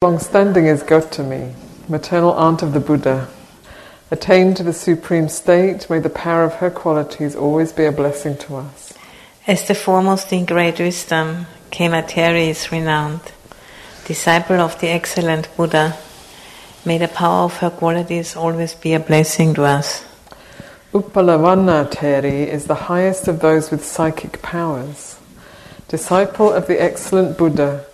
Long standing is Gautami, maternal aunt of the Buddha. Attained to the supreme state, may the power of her qualities always be a blessing to us. As the foremost in great wisdom, Khema Theri is renowned, disciple of the excellent Buddha. May the power of her qualities always be a blessing to us. Uppalavanna Theri is the highest of those with psychic powers. Disciple of the excellent Buddha,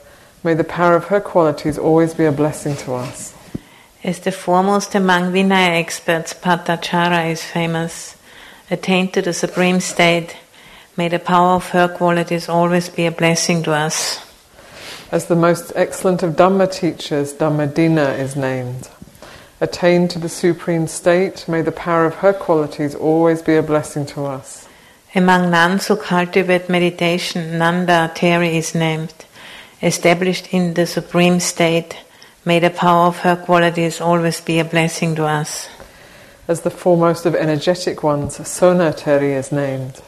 may the power of her qualities always be a blessing to us. As the foremost among Vinaya experts, Patachara is famous. Attained to the supreme state, may the power of her qualities always be a blessing to us. As the most excellent of Dhamma teachers, Dhammadinna is named. Attained to the supreme state, may the power of her qualities always be a blessing to us. Among nuns who cultivate meditation, Nanda Theri is named. Established in the supreme state, may the power of her qualities always be a blessing to us. As the foremost of energetic ones, Sona Theri is named.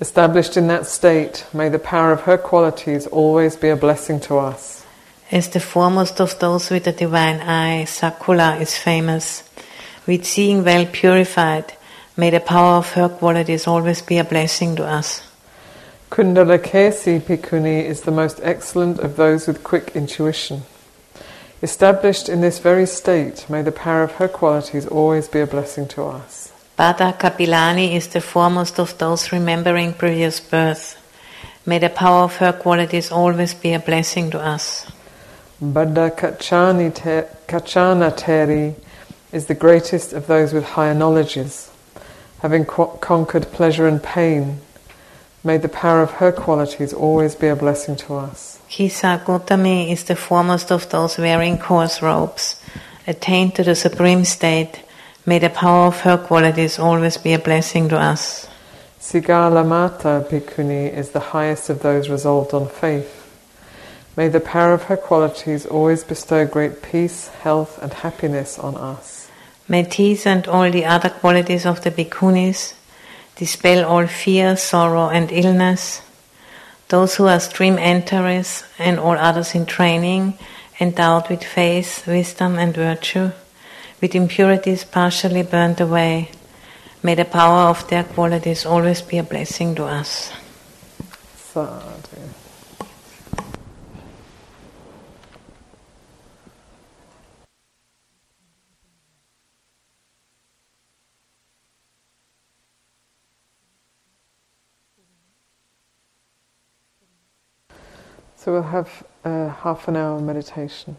Established in that state, may the power of her qualities always be a blessing to us. As the foremost of those with the divine eye, Sakula is famous. With seeing well purified, may the power of her qualities always be a blessing to us. Kundalakesi Bhikkhuni is the most excellent of those with quick intuition. Established in this very state, may the power of her qualities always be a blessing to us. Bhadda Kapilani is the foremost of those remembering previous birth. May the power of her qualities always be a blessing to us. Bada Kachani te, Kaccana Theri is the greatest of those with higher knowledges. Having co- conquered pleasure and pain, may the power of her qualities always be a blessing to us. Kisa Gautami is the foremost of those wearing coarse robes. Attained to the supreme state, may the power of her qualities always be a blessing to us. Sigala Mata Bhikkhuni is the highest of those resolved on faith. May the power of her qualities always bestow great peace, health, and happiness on us. May these and all the other qualities of the bhikkhunis dispel all fear, sorrow, and illness. Those who are stream enterers and all others in training, endowed with faith, wisdom, and virtue, with impurities partially burned away, may the power of their qualities always be a blessing to us. Sadhu. So we'll have a half an hour meditation.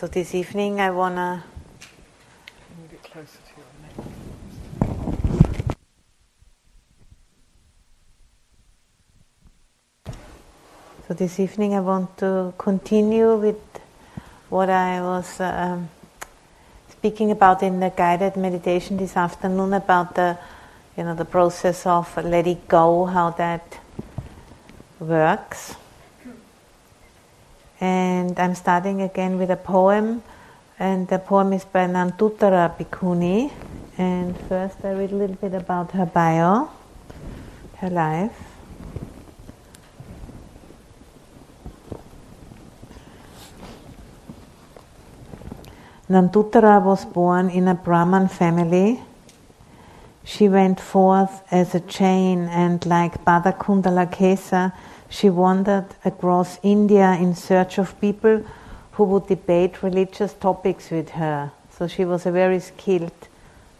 So this evening I closer to. So this evening I want to continue with what I was um, speaking about in the guided meditation this afternoon about the you know the process of letting go, how that works. And I'm starting again with a poem, and the poem is by Nanduttara Bhikkhuni. And first I read a little bit about her bio, her life. Nanduttara was born in a Brahman family. She went forth as a Jain, and like Bhadda Kundalakesa, she wandered across India in search of people who would debate religious topics with her. So she was a very skilled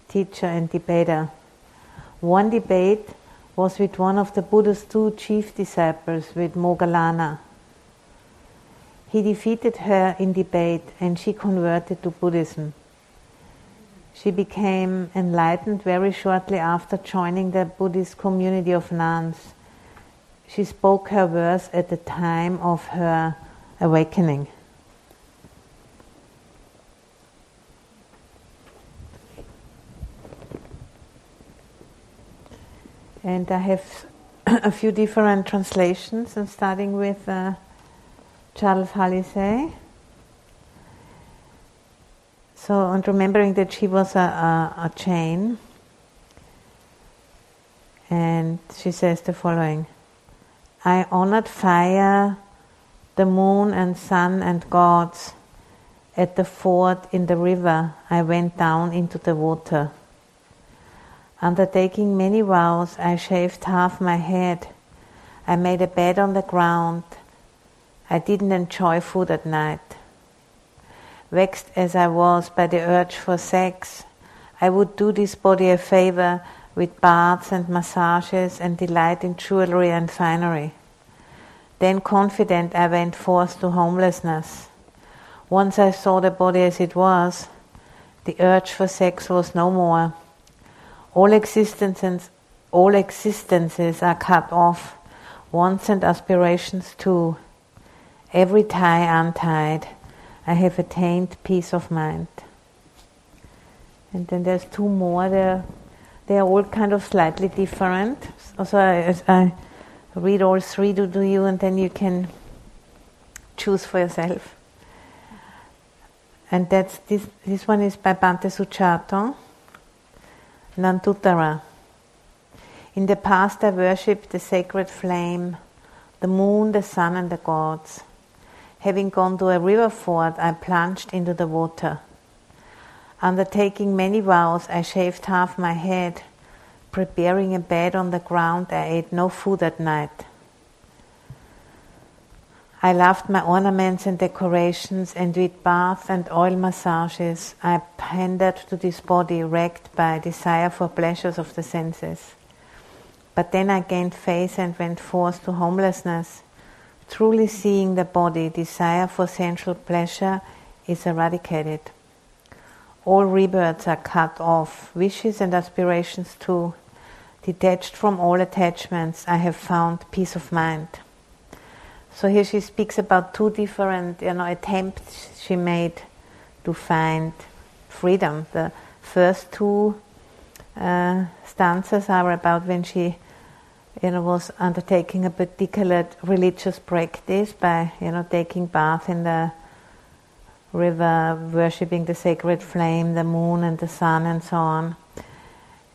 teacher and debater. One debate was with one of the Buddha's two chief disciples, with Moggallana. He defeated her in debate and she converted to Buddhism. She became enlightened very shortly after joining the Buddhist community of nuns. She spoke her verse at the time of her awakening. And I have a few different translations, and starting with uh, Charles Hallisey. So, and remembering that she was a, a, a Jain, and she says the following I honored fire, the moon and sun and gods. At the ford in the river, I went down into the water. Undertaking many vows, I shaved half my head. I made a bed on the ground. I didn't enjoy food at night. Vexed as I was by the urge for sex, I would do this body a favor with baths and massages and delight in jewelry and finery. Then, confident, I went forth to homelessness. Once I saw the body as it was, the urge for sex was no more. All existences, all existences are cut off, wants and aspirations too. Every tie untied, I have attained peace of mind. And then there's two more. They're, they are all kind of slightly different. Also, I, I read all three to, to you, and then you can choose for yourself. And that's this. This one is by Bhante Sujato. Nanduttara. In the past, I worshipped the sacred flame, the moon, the sun, and the gods. Having gone to a river ford, I plunged into the water. Undertaking many vows, I shaved half my head. Preparing a bed on the ground, I ate no food at night. I loved my ornaments and decorations, and with baths and oil massages, I pandered to this body wrecked by desire for pleasures of the senses. But then I gained faith and went forth to homelessness. Truly seeing the body, desire for sensual pleasure is eradicated. All rebirths are cut off, wishes and aspirations too. Detached from all attachments, I have found peace of mind. So here she speaks about two different, you know, attempts she made to find freedom. The first two uh, stanzas are about when she, you know, was undertaking a particular religious practice by, you know, taking bath in the river, worshipping the sacred flame, the moon and the sun, and so on,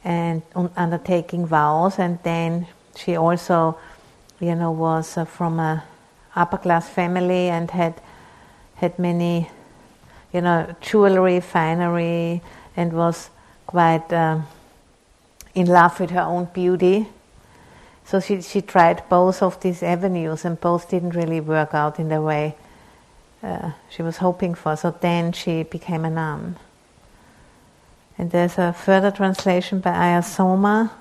and undertaking vows. And then she also, you know, was uh, from a upper class family and had had many, you know, jewelry, finery, and was quite um, in love with her own beauty. So she she tried both of these avenues, and both didn't really work out in the way uh, she was hoping for. So then she became a nun. And there's a further translation by Ayya Soma.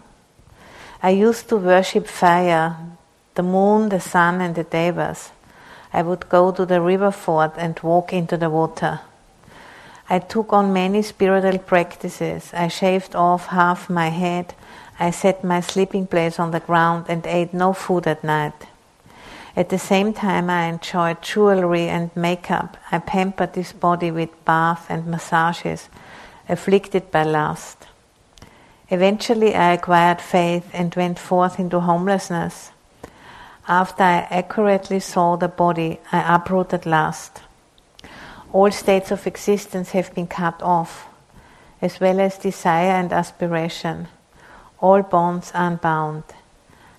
I used to worship fire, the moon, the sun, and the devas. I would go to the river ford and walk into the water. I took on many spiritual practices. I shaved off half my head. I set my sleeping place on the ground and ate no food at night. At the same time, I enjoyed jewelry and makeup. I pampered this body with baths and massages, afflicted by lust. Eventually, I acquired faith and went forth into homelessness. After I accurately saw the body, I uprooted lust. All states of existence have been cut off, as well as desire and aspiration. All bonds unbound.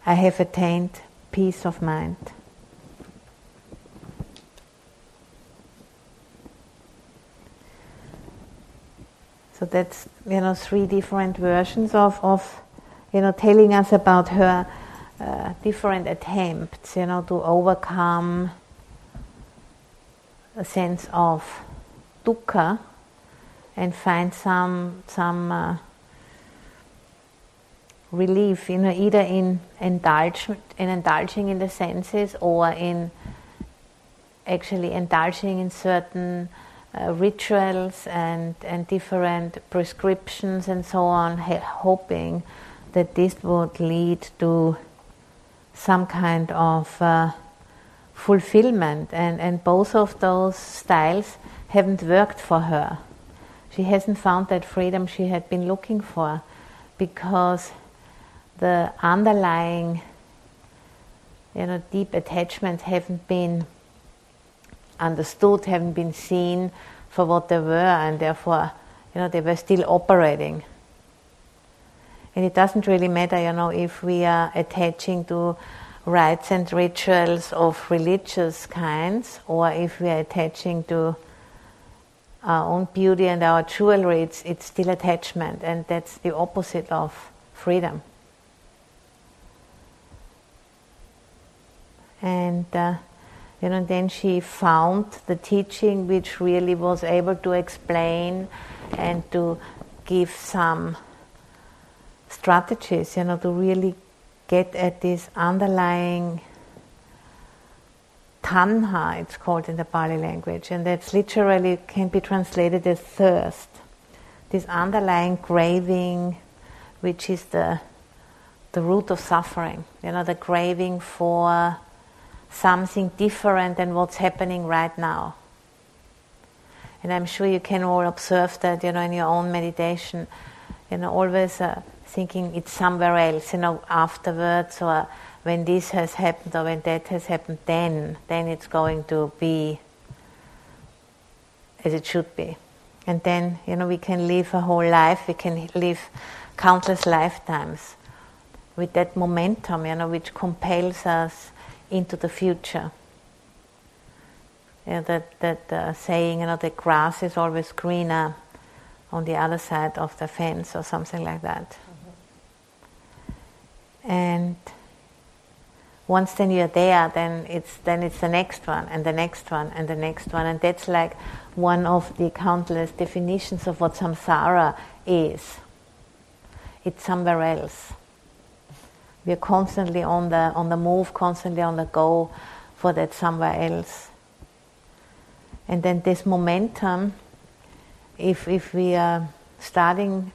I have attained peace of mind. So that's you know three different versions of, of you know telling us about her uh, different attempts you know to overcome a sense of dukkha and find some some uh, relief, you know, either in indulge in indulging in the senses or in actually indulging in certain uh, rituals and and different prescriptions and so on, hoping that this would lead to some kind of uh, fulfillment, and, and both of those styles haven't worked for her. She hasn't found that freedom she had been looking for because the underlying you know deep attachments haven't been understood, haven't been seen for what they were, and therefore you know they were still operating. And it doesn't really matter, you know, if we are attaching to rites and rituals of religious kinds, or if we are attaching to our own beauty and our jewelry, it's, it's still attachment, and that's the opposite of freedom. And uh, you know, then she found the teaching which really was able to explain and to give some strategies, you know, to really get at this underlying tanha, it's called in the Pali language, and that's literally can be translated as thirst. This underlying craving, which is the the root of suffering. You know, the craving for something different than what's happening right now. And I'm sure you can all observe that, you know, in your own meditation. You know, always uh, thinking it's somewhere else, you know, afterwards or when this has happened or when that has happened, then, then it's going to be as it should be. And then, you know, we can live a whole life, we can live countless lifetimes with that momentum, you know, which compels us into the future. Know, that that uh, saying, you know, the grass is always greener on the other side of the fence or something like that. And once then you're there, then it's then it's the next one and the next one and the next one, and that's like one of the countless definitions of what samsara is. It's somewhere else. We're constantly on the on the move, constantly on the go for that somewhere else. And then this momentum, if if we are starting,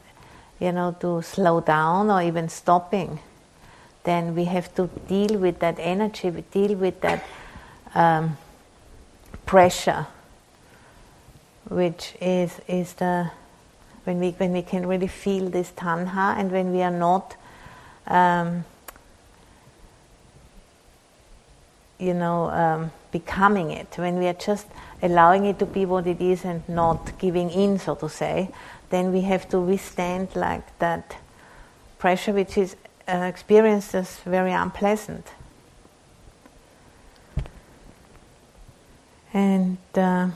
you know, to slow down or even stopping then we have to deal with that energy, we deal with that um, pressure, which is is the when we when we can really feel this tanha, and when we are not, um, you know, um, becoming it, when we are just allowing it to be what it is and not giving in, so to say, then we have to withstand like that pressure, which is uh, experienced as very unpleasant. And uh,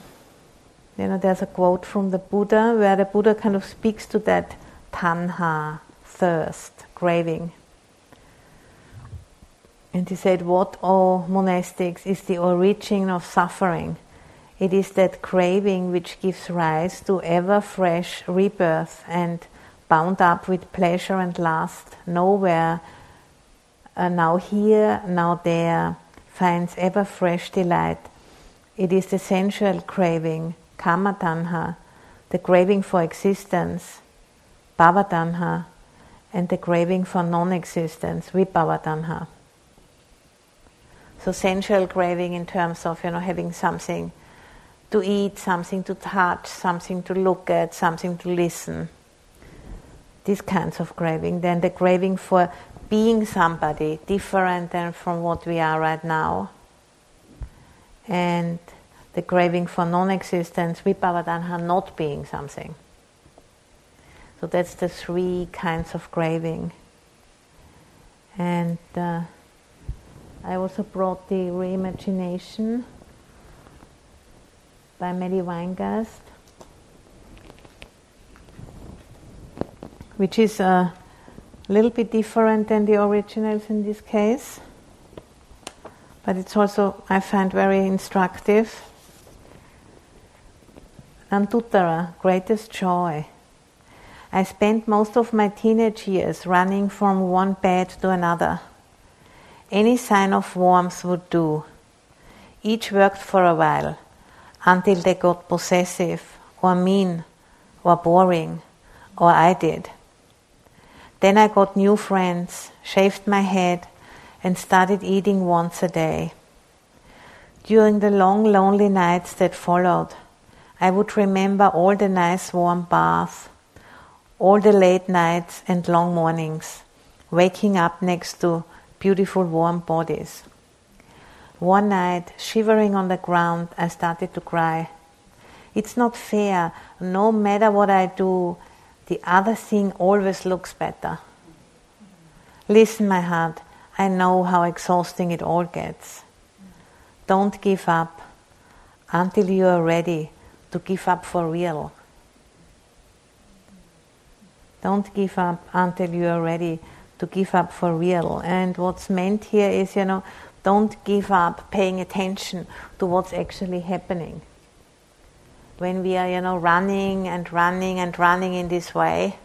you know, there's a quote from the Buddha where the Buddha kind of speaks to that tanha, thirst, craving. And he said, What, O monastics, is the origin of suffering? It is that craving which gives rise to ever fresh rebirth and bound up with pleasure and lust, nowhere, uh, now here, now there, finds ever fresh delight. It is the sensual craving, kama tanha, the craving for existence, bhavatanha, and the craving for non-existence, vibhavatanha. So sensual craving in terms of you know having something to eat, something to touch, something to look at, something to listen. These kinds of craving. Then the craving for being somebody different than from what we are right now. And the craving for non-existence, vibhavatanha, not being something. So that's the three kinds of craving. And uh, I also brought the reimagination by Matty Weingast, which is a little bit different than the originals in this case, but it's also, I find, very instructive. Nanduttara, greatest joy. I spent most of my teenage years running from one bed to another any sign of warmth would do. Each worked for a while until they got possessive or mean or boring, or I did. Then I got new friends, shaved my head, and started eating once a day. During the long, lonely nights that followed, I would remember all the nice warm baths, all the late nights and long mornings, waking up next to beautiful warm bodies. One night, shivering on the ground, I started to cry. It's not fair. No matter what I do, the other thing always looks better. Listen, my heart, I know how exhausting it all gets. Don't give up until you are ready to give up for real. Don't give up until you are ready to give up for real. And what's meant here is, you know, don't give up paying attention to what's actually happening. When we are, you know, running and running and running in this way,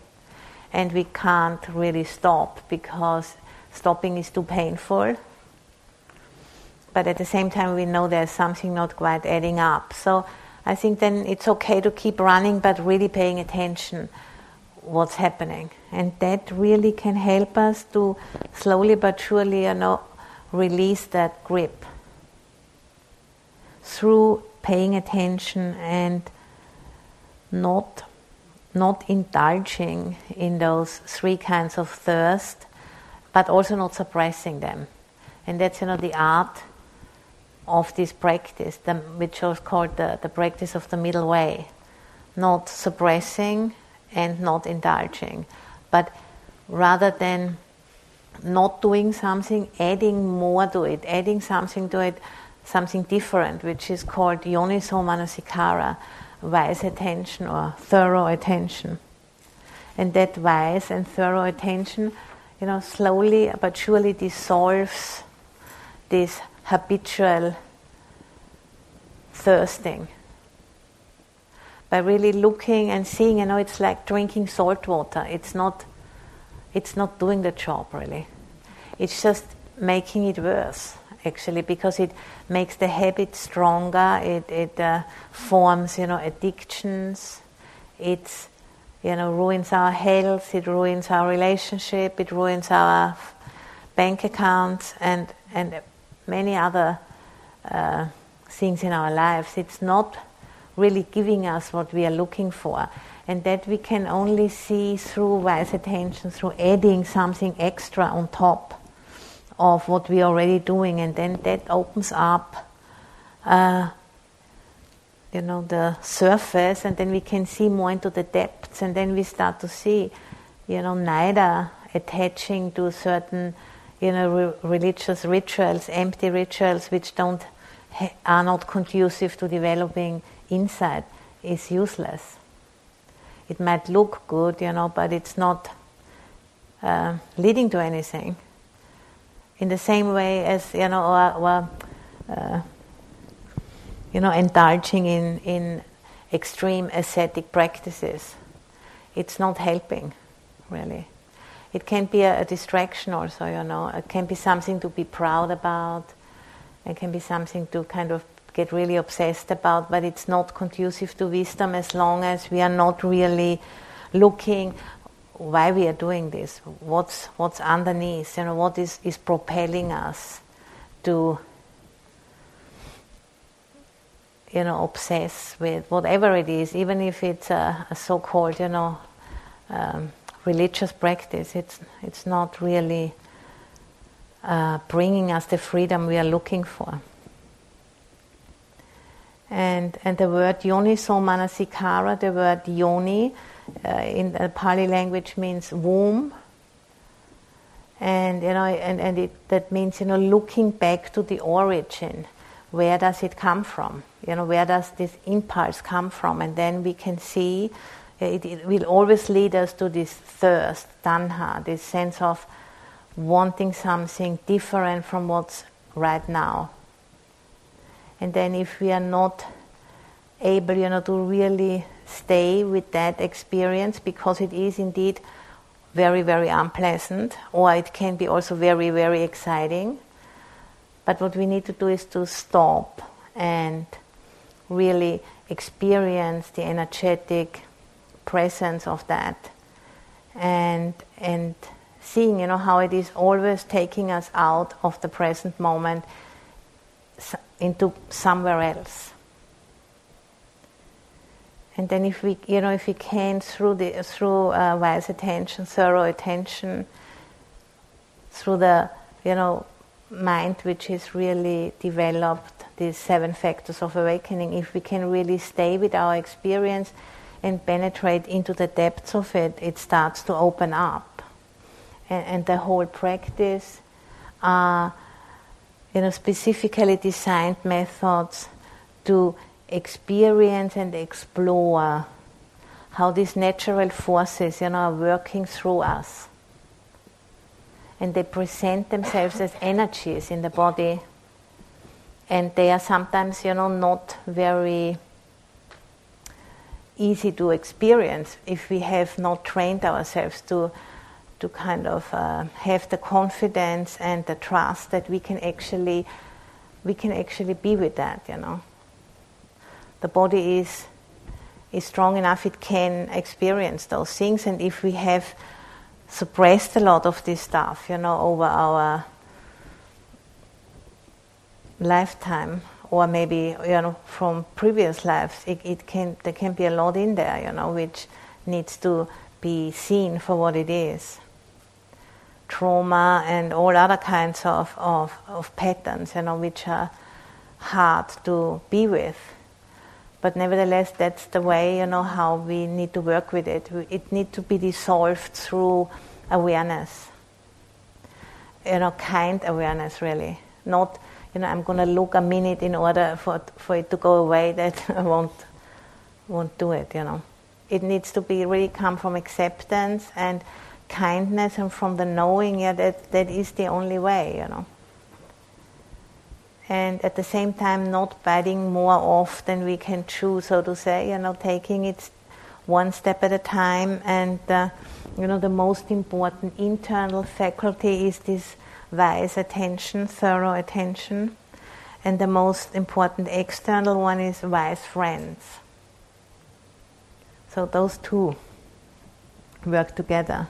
and we can't really stop because stopping is too painful. But at the same time, we know there's something not quite adding up. So I think then it's okay to keep running, but really paying attention what's happening. And that really can help us to slowly but surely you know, release that grip through paying attention and not not indulging in those three kinds of thirst, but also not suppressing them. And that's you know the art of this practice, the, which is called the, the practice of the middle way. Not suppressing and not indulging. But rather than not doing something, adding more to it, adding something to it, something different, which is called yoniso manasikara, wise attention or thorough attention. And that wise and thorough attention, you know, slowly but surely dissolves this habitual thirsting by really looking and seeing, you know, it's like drinking salt water. It's not, it's not doing the job really. It's just making it worse, actually, because it makes the habit stronger. It, it uh, forms, you know, addictions. It's, you know, ruins our health. It ruins our relationship. It ruins our bank accounts and and many other uh, things in our lives. It's not really giving us what we are looking for. And that we can only see through wise attention, through adding something extra on top of what we are already doing. And then that opens up, uh, you know, the surface, and then we can see more into the depths. And then we start to see, you know, neither attaching to certain, you know, re- religious rituals, empty rituals, which don't are not conducive to developing inside is useless. It might look good, you know, but it's not uh, leading to anything. In the same way as you know, or, or uh, you know, indulging in in extreme ascetic practices, it's not helping, really. It can be a, a distraction, also. You know, it can be something to be proud about. It can be something to kind of get really obsessed about, but it's not conducive to wisdom as long as we are not really looking why we are doing this, what's what's underneath, you know, what is, is propelling us to you know obsess with whatever it is, even if it's a, a so-called you know um, religious practice. It's it's not really uh, bringing us the freedom we are looking for. And, and the word yoniso manasikara, the word yoni uh, in the Pali language means womb. And, you know, and, and it, that means, you know, looking back to the origin. Where does it come from? You know, where does this impulse come from? And then we can see it, it will always lead us to this thirst, tanha, this sense of wanting something different from what's right now. And then if we are not able, you know, to really stay with that experience because it is indeed very, very unpleasant, or it can be also very, very exciting. But what we need to do is to stop and really experience the energetic presence of that and and seeing, you know, how it is always taking us out of the present moment into somewhere else. And then, if we, you know, if we can through the through uh, wise attention, thorough attention, through the, you know, mind which is really developed, these seven factors of awakening, if we can really stay with our experience and penetrate into the depths of it, it starts to open up and, and the whole practice are you know, specifically designed methods to experience and explore how these natural forces you know, are working through us. And they present themselves as energies in the body. And they are sometimes, you know, not very easy to experience if we have not trained ourselves to to kind of uh, have the confidence and the trust that we can actually we can actually be with that you know. The body is is strong enough it can experience those things and if we have suppressed a lot of this stuff you know over our lifetime or maybe you know from previous lives it, it can there can be a lot in there you know which needs to be seen for what it is trauma and all other kinds of, of, of patterns, you know, which are hard to be with. But nevertheless, that's the way, you know, how we need to work with it. It needs to be dissolved through awareness. You know, kind awareness, really. Not, you know, I'm going to look a minute in order for, for it to go away, that I won't, won't do it, you know. It needs to be really come from acceptance and kindness and from the knowing yeah, that that is the only way, you know. And at the same time, not biting more off than we can chew, so to say, you know, taking it one step at a time. And, uh, you know, the most important internal faculty is this wise attention, thorough attention. And the most important external one is wise friends. So those two work together.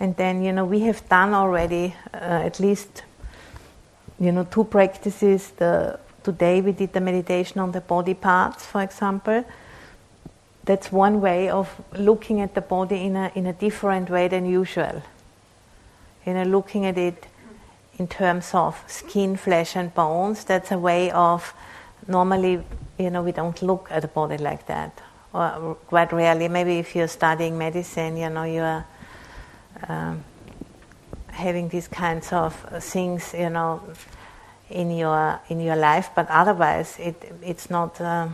And then, you know, we have done already uh, at least, you know, two practices. The, today we did the meditation on the body parts, for example. That's one way of looking at the body in a, in a different way than usual. You know, looking at it in terms of skin, flesh, and bones. That's a way of normally, you know, we don't look at the body like that. Or quite rarely, maybe if you're studying medicine, you know, you're um, having these kinds of things, you know, in your in your life, but otherwise, it it's not uh,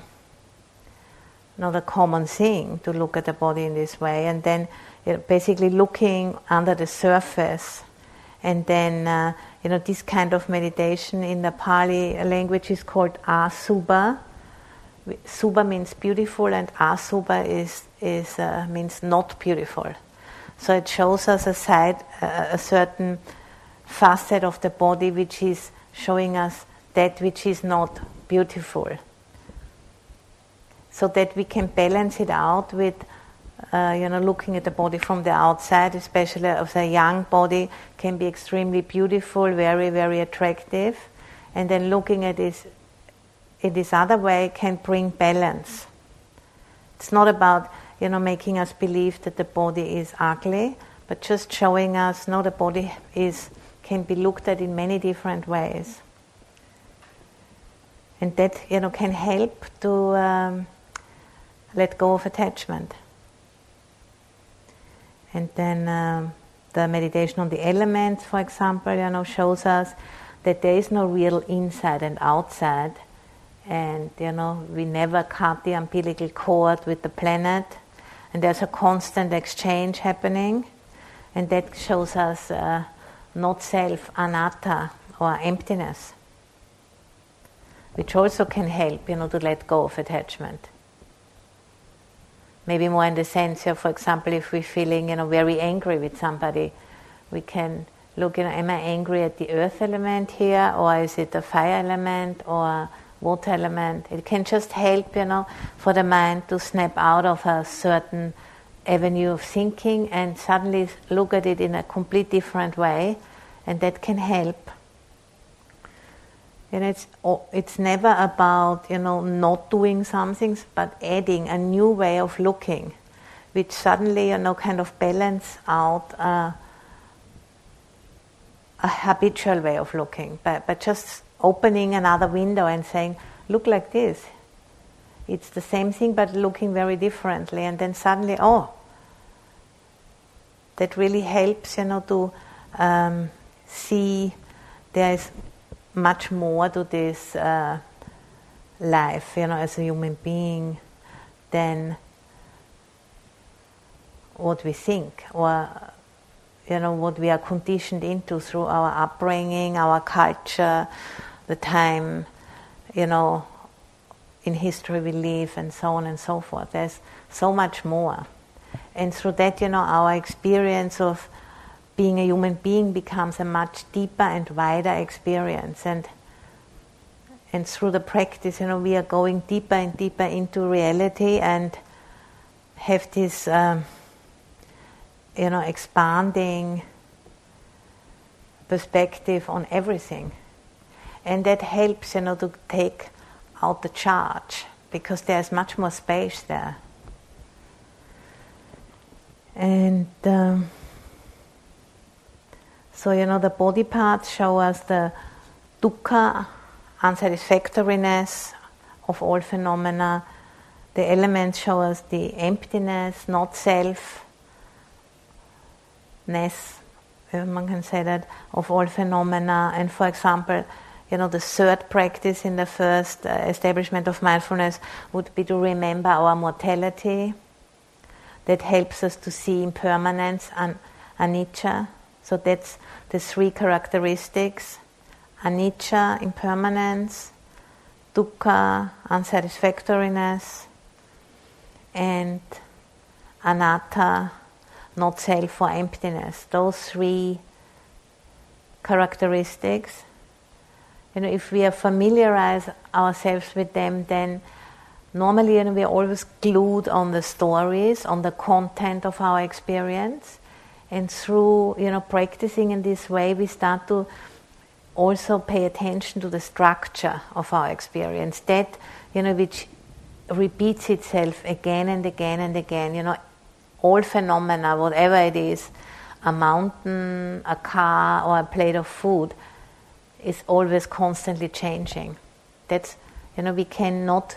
not a common thing to look at the body in this way. And then, you know, basically looking under the surface, and then uh, you know this kind of meditation in the Pali language is called asubha. Subha means beautiful, and asubha is is uh, means not beautiful. So it shows us a side, a certain facet of the body which is showing us that which is not beautiful. So that we can balance it out with, uh, you know, looking at the body from the outside, especially of a young body, can be extremely beautiful, very, very attractive. And then looking at this in this other way can bring balance. It's not about, you know, making us believe that the body is ugly, but just showing us, no, the body is can be looked at in many different ways. And that you know can help to um, let go of attachment. And then um, the meditation on the elements, for example, you know, shows us that there is no real inside and outside, and you know we never cut the umbilical cord with the planet, and there's a constant exchange happening, and that shows us uh, not self, anatta, or emptiness which also can help, you know, to let go of attachment. Maybe more in the sense of, for example, if we're feeling, you know, very angry with somebody, we can look, you know, am I angry at the earth element here, or is it the fire element, or water element? It can just help, you know, for the mind to snap out of a certain avenue of thinking and suddenly look at it in a complete different way, and that can help and it's it's never about you know not doing something, but adding a new way of looking, which suddenly you know kind of balance out uh, a habitual way of looking. But but just opening another window and saying, look like this. It's the same thing, but looking very differently, and then suddenly, oh, that really helps you know to um, see there is much more to this uh, life, you know, as a human being than what we think or you know what we are conditioned into through our upbringing, our culture, the time, you know, in history we live, and so on and so forth. There's so much more, and through that, you know, our experience of being a human being becomes a much deeper and wider experience. And and through the practice you know we are going deeper and deeper into reality and have this um, you know expanding perspective on everything and that helps you know to take out the charge because there's much more space there and um, so, you know, the body parts show us the dukkha, unsatisfactoriness of all phenomena. The elements show us the emptiness, not self, ness, one can say that, of all phenomena. And for example, you know, the third practice in the first uh, establishment of mindfulness would be to remember our mortality. That helps us to see impermanence and anicca. So that's the three characteristics anicca, impermanence, dukkha, unsatisfactoriness, and anatta, not self or emptiness. Those three characteristics. You know, if we are familiarize ourselves with them, then normally you know, we are always glued on the stories, on the content of our experience. And through you know practicing in this way we start to also pay attention to the structure of our experience. That you know which repeats itself again and again and again. You know all phenomena whatever it is a mountain a car or a plate of food is always constantly changing. That's you know we cannot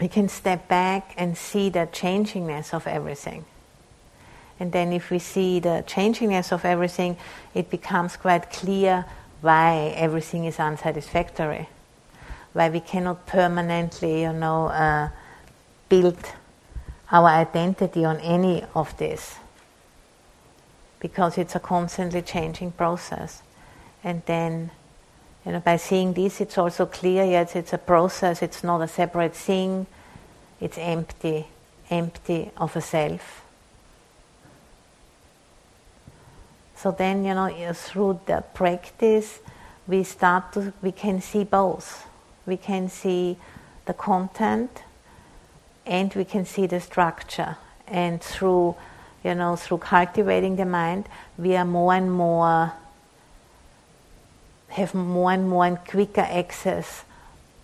we can step back and see the changingness of everything. And then, if we see the changingness of everything, it becomes quite clear why everything is unsatisfactory, why we cannot permanently, you know, uh, build our identity on any of this, because it's a constantly changing process. And then, you know, by seeing this, it's also clear. Yes, it's a process. It's not a separate thing. It's empty, empty of a self. So then, you know, through the practice, we start to, we can see both. We can see the content and we can see the structure. And through, you know, through cultivating the mind, we are more and more, have more and more and quicker access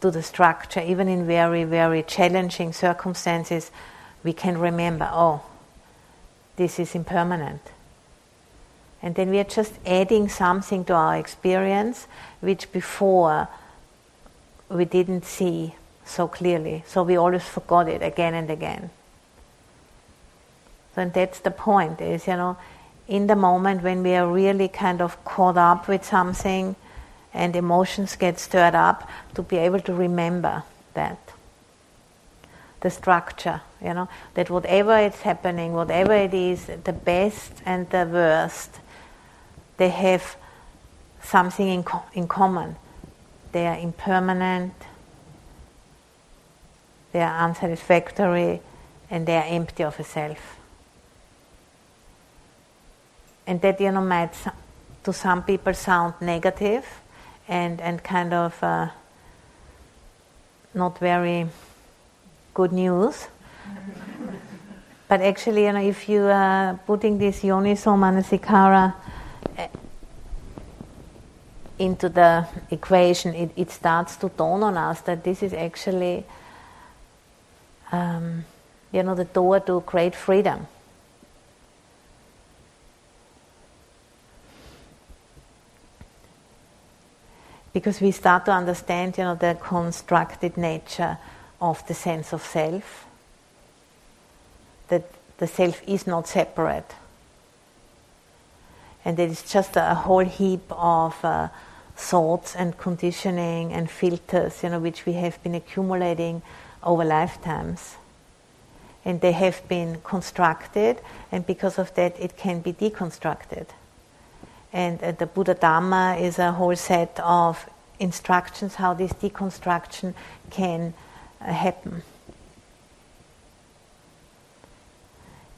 to the structure. Even in very, very challenging circumstances, we can remember, oh, this is impermanent. And then we are just adding something to our experience which before we didn't see so clearly. So we always forgot it again and again. So and that's the point is, you know, in the moment when we are really kind of caught up with something and emotions get stirred up, to be able to remember that the structure, you know, that whatever is happening, whatever it is, the best and the worst, they have something in, co- in common. They are impermanent, they are unsatisfactory, and they are empty of a self. And that, you know, might to some people sound negative and, and kind of uh, not very good news. but actually, you know, if you are putting this yoniso manasikara eh, into the equation, it, it starts to dawn on us that this is actually, um, you know, the door to great freedom. Because we start to understand, you know, the constructed nature of the sense of self, that the self is not separate. And it's just a, whole heap of uh, thoughts and conditioning and filters, you know, which we have been accumulating over lifetimes. And they have been constructed, and because of that, it can be deconstructed. And uh, the Buddha Dharma is a whole set of instructions how this deconstruction can uh, happen.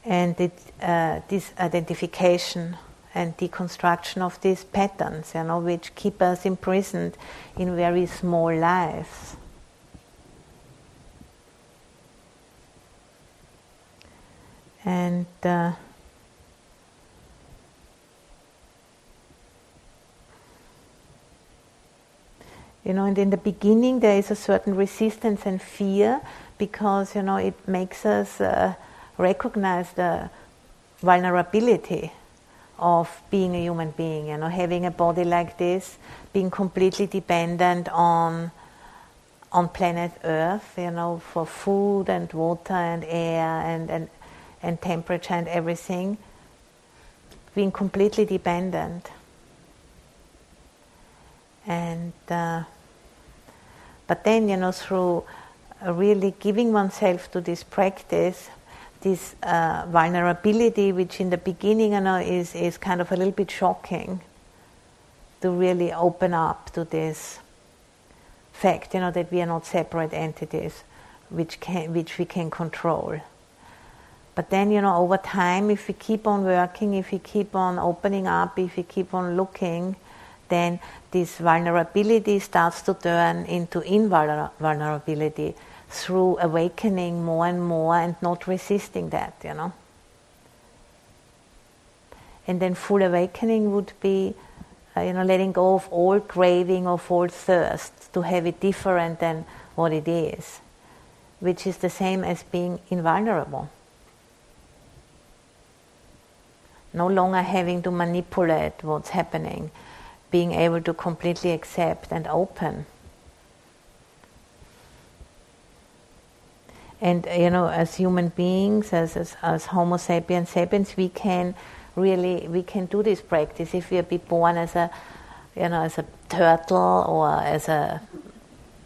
And it, uh, this identification and deconstruction of these patterns, you know, which keep us imprisoned in very small lives. And uh, You know, and in the beginning there is a certain resistance and fear because you know it makes us uh, recognize the vulnerability of being a human being. You know, having a body like this, being completely dependent on on planet Earth. You know, for food and water and air and and, and temperature and everything. Being completely dependent and uh, but then you know through really giving oneself to this practice this uh, vulnerability which in the beginning you know is, is kind of a little bit shocking to really open up to this fact you know that we are not separate entities which can which we can control. But then you know over time if we keep on working if we keep on opening up if we keep on looking then this vulnerability starts to turn into invulnerability through awakening more and more and not resisting that, you know. And then full awakening would be, uh, you know, letting go of all craving, of all thirst, to have it different than what it is, which is the same as being invulnerable. No longer having to manipulate what's happening being able to completely accept and open. And you know, as human beings, as, as, as Homo sapiens sapiens, we can really we can do this practice. If we are born as a you know as a turtle or as a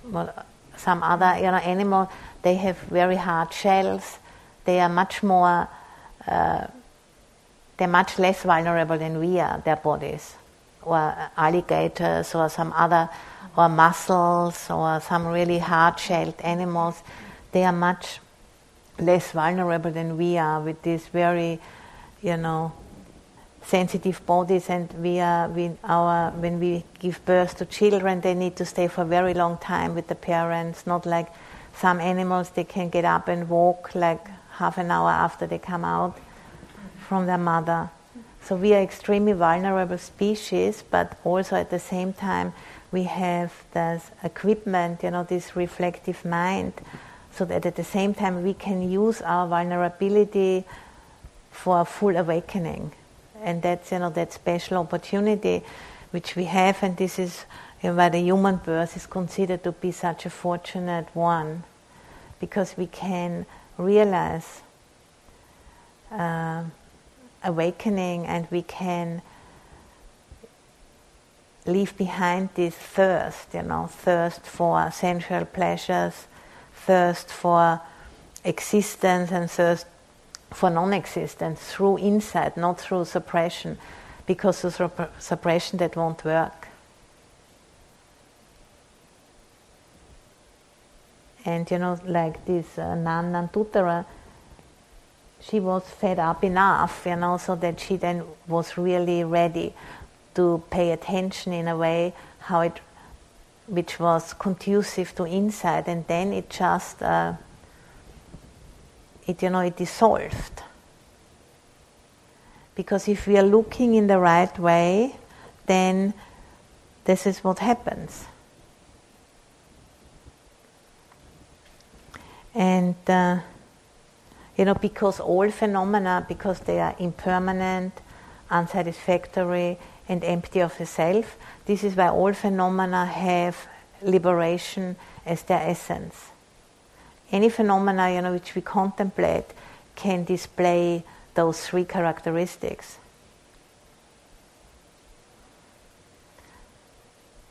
well, some other you know animal, they have very hard shells. They are much more uh, they're much less vulnerable than we are. Their bodies or alligators or some other, or mussels or some really hard shelled animals, they are much less vulnerable than we are with these very, you know, sensitive bodies, and we are we, our when we give birth to children, they need to stay for a very long time with the parents. Not like some animals, they can get up and walk like half an hour after they come out from their mother. So we are extremely vulnerable species, but also at the same time we have this equipment, you know, this reflective mind, so that at the same time we can use our vulnerability for a full awakening. And that's, you know, that special opportunity which we have, and this is you know, why the human birth is considered to be such a fortunate one, because we can realize uh, awakening and we can leave behind this thirst, you know, thirst for sensual pleasures, thirst for existence, and thirst for non existence through insight, not through suppression, because through suppression that won't work. And you know, like this uh, Nan Nanduttara, she was fed up enough, you know, so that she then was really ready to pay attention in a way how it, which was conducive to insight, and then it just, uh, it you know, it dissolved. Because if we are looking in the right way, then this is what happens. And uh, you know, because all phenomena, because they are impermanent, unsatisfactory, and empty of the self, this is why all phenomena have liberation as their essence. Any phenomena, you know, which we contemplate can display those three characteristics.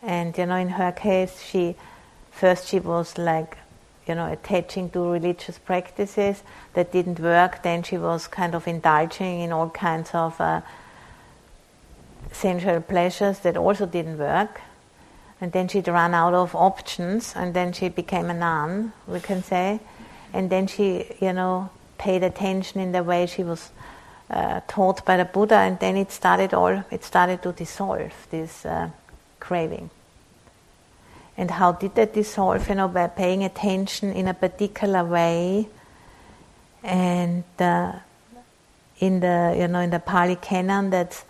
And you know, in her case, she first she was like you know, attaching to religious practices that didn't work. Then she was kind of indulging in all kinds of uh, sensual pleasures that also didn't work. And then she'd run out of options, and then she became a nun, we can say. And then she, you know, paid attention in the way she was uh, taught by the Buddha, and then it started all. It started to dissolve this uh, craving. And how did that dissolve? You know, by paying attention in a particular way. And uh, in the you know in the Pali Canon, that's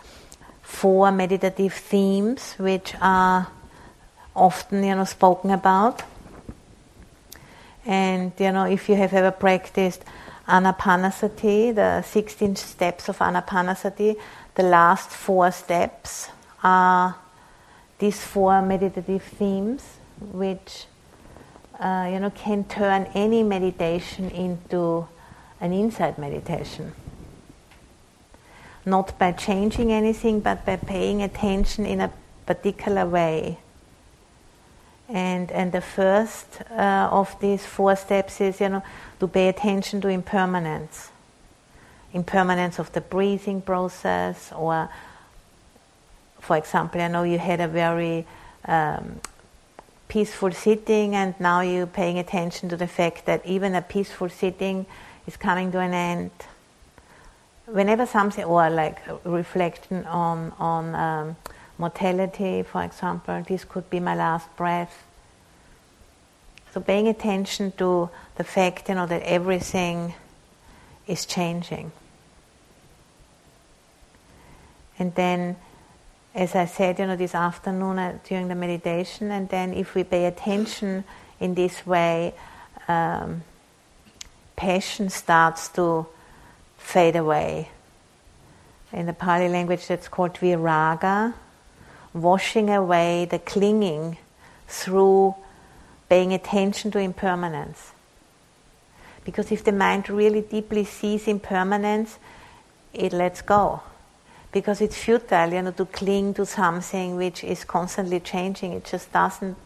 four meditative themes which are often you know spoken about. And you know, if you have ever practiced anapanasati, the 16 steps of anapanasati, the last four steps are these four meditative themes, which uh, you know can turn any meditation into an insight meditation. Not by changing anything, but by paying attention in a particular way. And and the first uh, of these four steps is you know to pay attention to impermanence, impermanence of the breathing process or for example, I know you had a very um, peaceful sitting, and now you're paying attention to the fact that even a peaceful sitting is coming to an end. Whenever something, or like reflection on on um, mortality, for example, this could be my last breath. So paying attention to the fact, you know, that everything is changing, and then as I said, you know, this afternoon uh, during the meditation, and then if we pay attention in this way, um, passion starts to fade away. In the Pali language, that's called viraga, washing away the clinging through paying attention to impermanence. Because if the mind really deeply sees impermanence, it lets go because it's futile, you know, to cling to something which is constantly changing. It just doesn't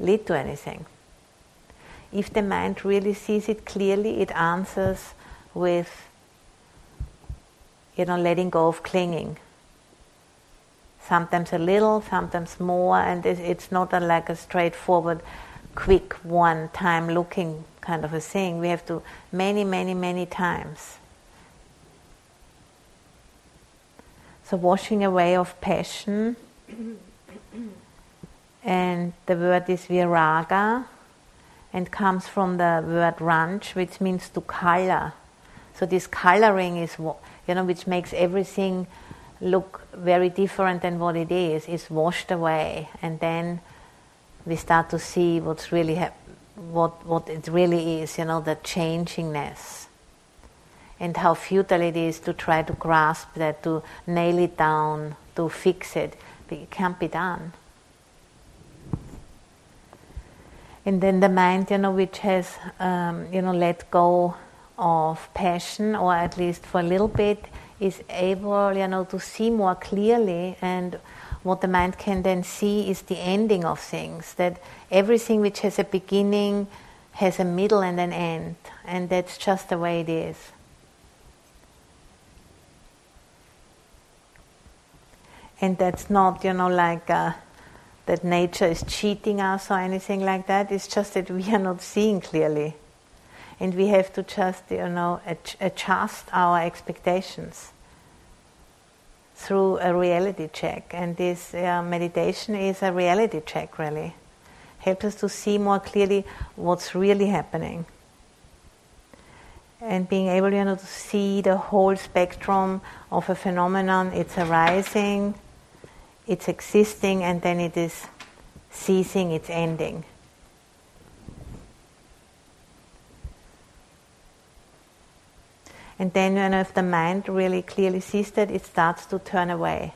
lead to anything. If the mind really sees it clearly, it answers with, you know, letting go of clinging. Sometimes a little, sometimes more, and it's not a, like a straightforward, quick, one time looking kind of a thing. We have to many, many, many times. So, washing away of passion. and the word is viraga and comes from the word ranch, which means to color. So, this coloring is, you know, which makes everything look very different than what it is, is washed away. And then we start to see what's really hap- what, what it really is, you know, the changingness and how futile it is to try to grasp that, to nail it down, to fix it. It can't be done. And then the mind, you know, which has, um, you know, let go of passion, or at least for a little bit, is able, you know, to see more clearly. And what the mind can then see is the ending of things. That everything which has a beginning has a middle and an end, and that's just the way it is. And that's not you know like uh, that nature is cheating us or anything like that. It's just that we are not seeing clearly. And we have to just you know adjust our expectations through a reality check. And this uh, meditation is a reality check really. Helps us to see more clearly what's really happening. And being able you know to see the whole spectrum of a phenomenon it's arising it's existing and then it is ceasing, it's ending. And then, you know, if the mind really clearly sees that, it starts to turn away.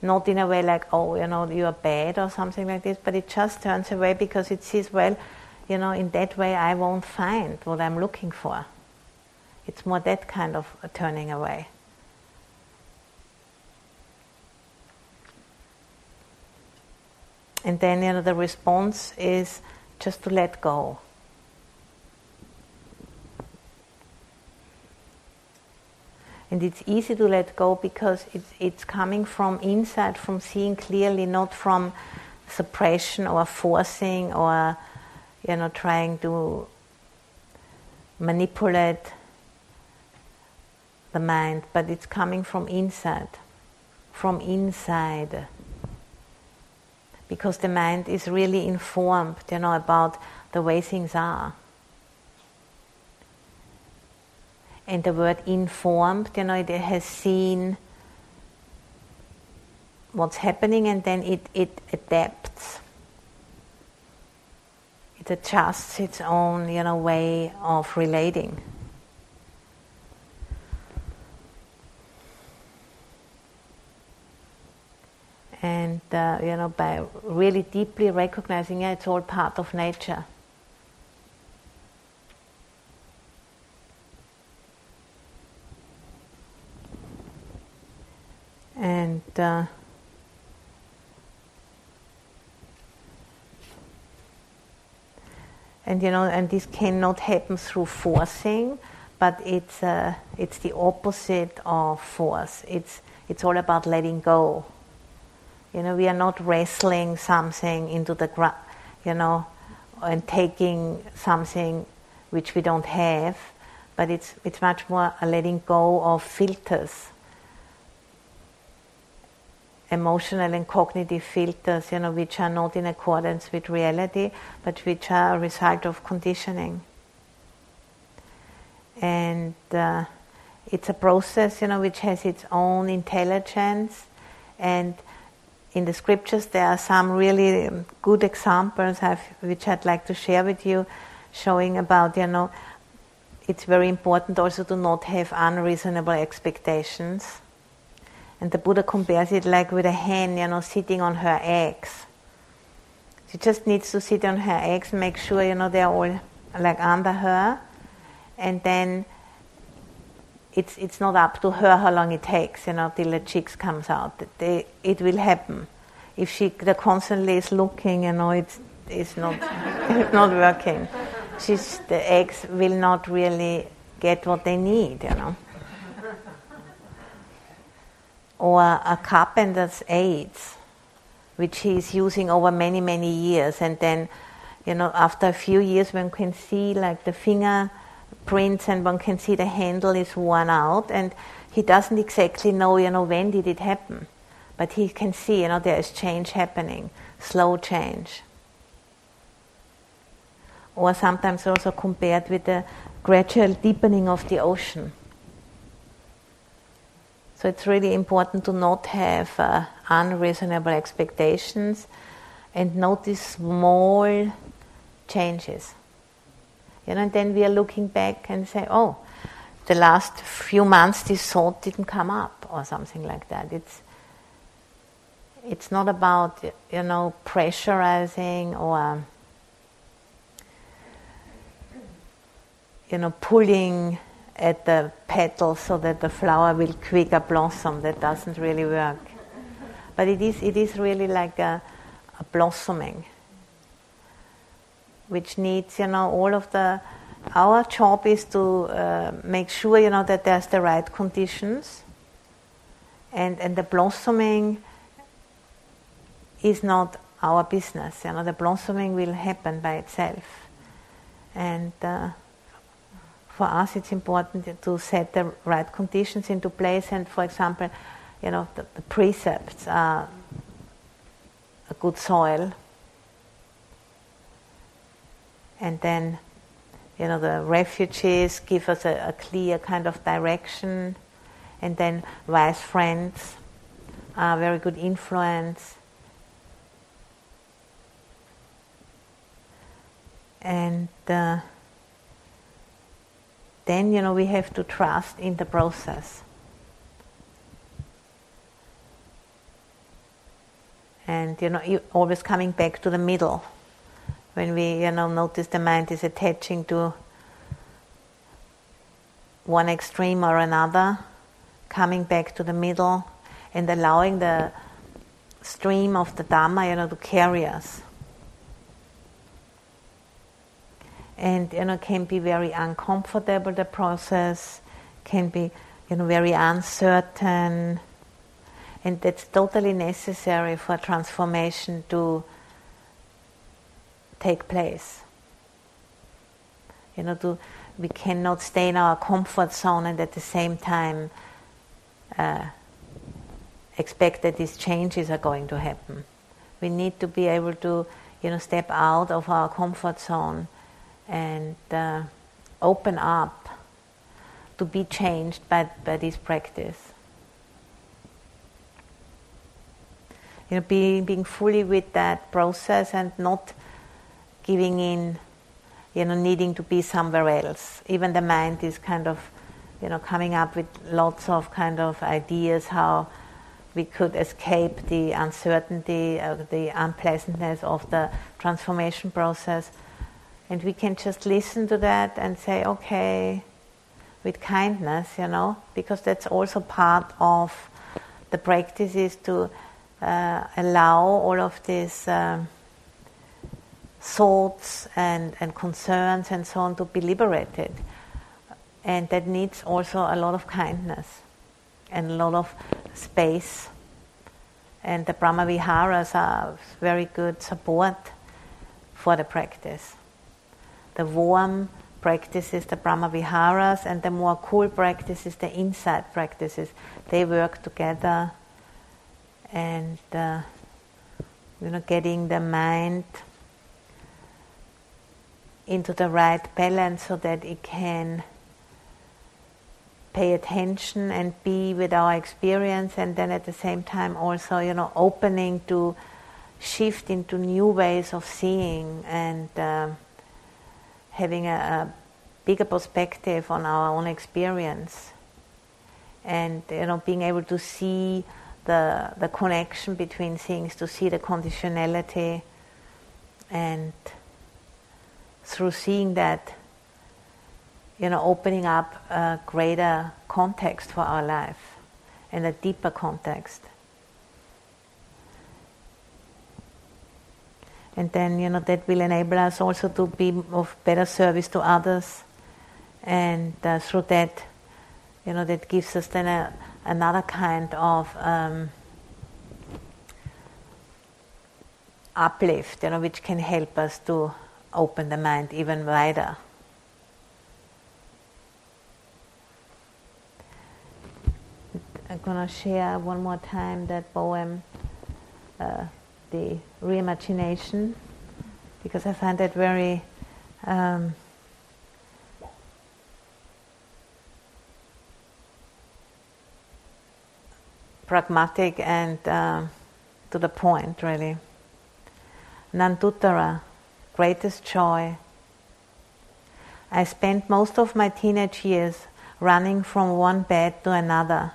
Not in a way like, oh, you know, you are bad or something like this, but it just turns away because it sees, well, you know, in that way I won't find what I'm looking for. It's more that kind of turning away. And then you know, the response is just to let go. And it's easy to let go because it's, it's coming from inside, from seeing clearly, not from suppression or forcing or you know trying to manipulate the mind, but it's coming from inside, from inside because the mind is really informed, you know, about the way things are. And the word informed, you know, it has seen what's happening and then it, it adapts. It adjusts its own, you know, way of relating. And uh, you know by really deeply recognizing yeah, it's all part of nature. And uh, and you know and this cannot happen through forcing but it's uh, it's the opposite of force. It's it's all about letting go you know, we are not wrestling something into the ground, you know, and taking something which we don't have, but it's, it's much more a letting go of filters, emotional and cognitive filters, you know, which are not in accordance with reality, but which are a result of conditioning. And uh, it's a process, you know, which has its own intelligence and in the scriptures there are some really um, good examples I've, which I'd like to share with you, showing about you know it's very important also to not have unreasonable expectations. And the Buddha compares it like with a hen, you know, sitting on her eggs. She just needs to sit on her eggs, make sure you know they're all like under her, and then it's it's not up to her how long it takes, you know, till the chicks comes out. They, it will happen. If she the constantly is looking, you know, it's it's not it's not working. She's the eggs will not really get what they need, you know. Or a carpenter's adze, which he is using over many many years, and then, you know, after a few years, one can see like the finger prints and one can see the handle is worn out and he doesn't exactly know, you know, when did it happen. But he can see, you know, there is change happening, slow change. Or sometimes also compared with the gradual deepening of the ocean. So it's really important to not have uh, unreasonable expectations and notice small changes. You know, and then we are looking back and say, oh, the last few months this thought didn't come up or something like that. It's it's not about you know pressurizing or you know pulling at the petals so that the flower will quicker blossom. That doesn't really work. But it is, it is really like a, a blossoming, which needs, you know, all of the. Our job is to uh, make sure, you know, that there's the right conditions, and and the blossoming is not our business. You know, the blossoming will happen by itself, and. Uh, for us it's important to set the right conditions into place and for example you know the, the precepts are a good soil and then you know the refuges give us a, a clear kind of direction and then wise friends are a very good influence and uh, then you know we have to trust in the process. And you know, always coming back to the middle. When we you know notice the mind is attaching to one extreme or another, coming back to the middle and allowing the stream of the Dhamma, you know, to carry us. and you know can be very uncomfortable the process can be you know very uncertain and that's totally necessary for transformation to take place you know to we cannot stay in our comfort zone and at the same time uh, expect that these changes are going to happen we need to be able to you know step out of our comfort zone and uh, open up to be changed by, by this practice. You know, being, being fully with that process and not giving in, you know, needing to be somewhere else. Even the mind is kind of, you know, coming up with lots of kind of ideas how we could escape the uncertainty, uh, the unpleasantness of the transformation process and we can just listen to that and say, okay, with kindness, you know, because that's also part of the practice is to uh, allow all of this. um, thoughts and, and concerns and so on to be liberated. And that needs also a lot of kindness and a lot of space. And the Brahma Viharas are very good support for the practice the warm practices, the Brahma Viharas, and the more cool practices, the insight practices. They work together and uh, you know getting the mind into the right balance so that it can pay attention and be with our experience and then at the same time also you know opening to shift into new ways of seeing and uh, having a, a bigger perspective on our own experience. And you know being able to see the the connection between things to see the conditionality and through seeing that you know opening up a greater context for our life and a deeper context. And then you know that will enable us also to be of better service to others. And uh, through that you know that gives us then a, another kind of um, uplift you know which can help us to open the mind even wider. I'm going to share one more time that poem, uh, The Reimagination, because I find that very. Um, pragmatic and uh, to the point, really. Nanduttara greatest joy. I spent most of my teenage years running from one bed to another.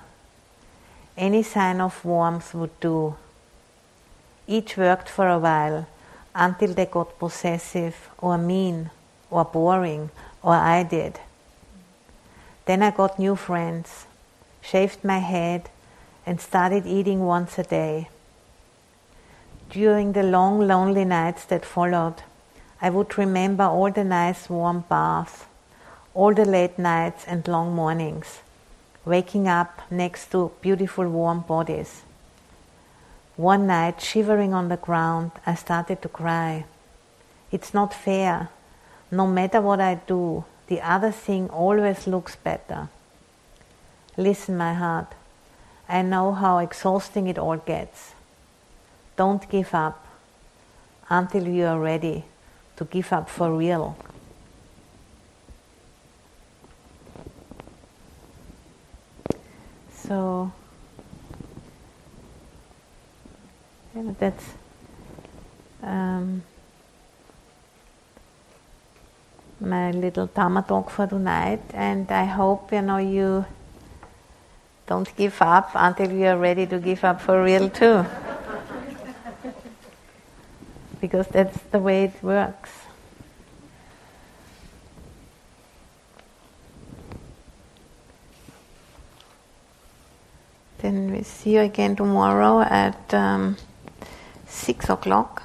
Any sign of warmth would do. Each worked for a while until they got possessive or mean or boring or I did. Then I got new friends, shaved my head, and started eating once a day. During the long, lonely nights that followed, I would remember all the nice warm baths, all the late nights and long mornings, waking up next to beautiful warm bodies. One night, shivering on the ground, I started to cry. It's not fair. No matter what I do, the other thing always looks better. Listen, my heart. I know how exhausting it all gets. Don't give up until you are ready to give up for real. So, yeah, that's um, my little Dharma talk for tonight, and I hope you know you don't give up until you are ready to give up for real too. Because that's the way it works. Then we see you again tomorrow at um, 6 o'clock.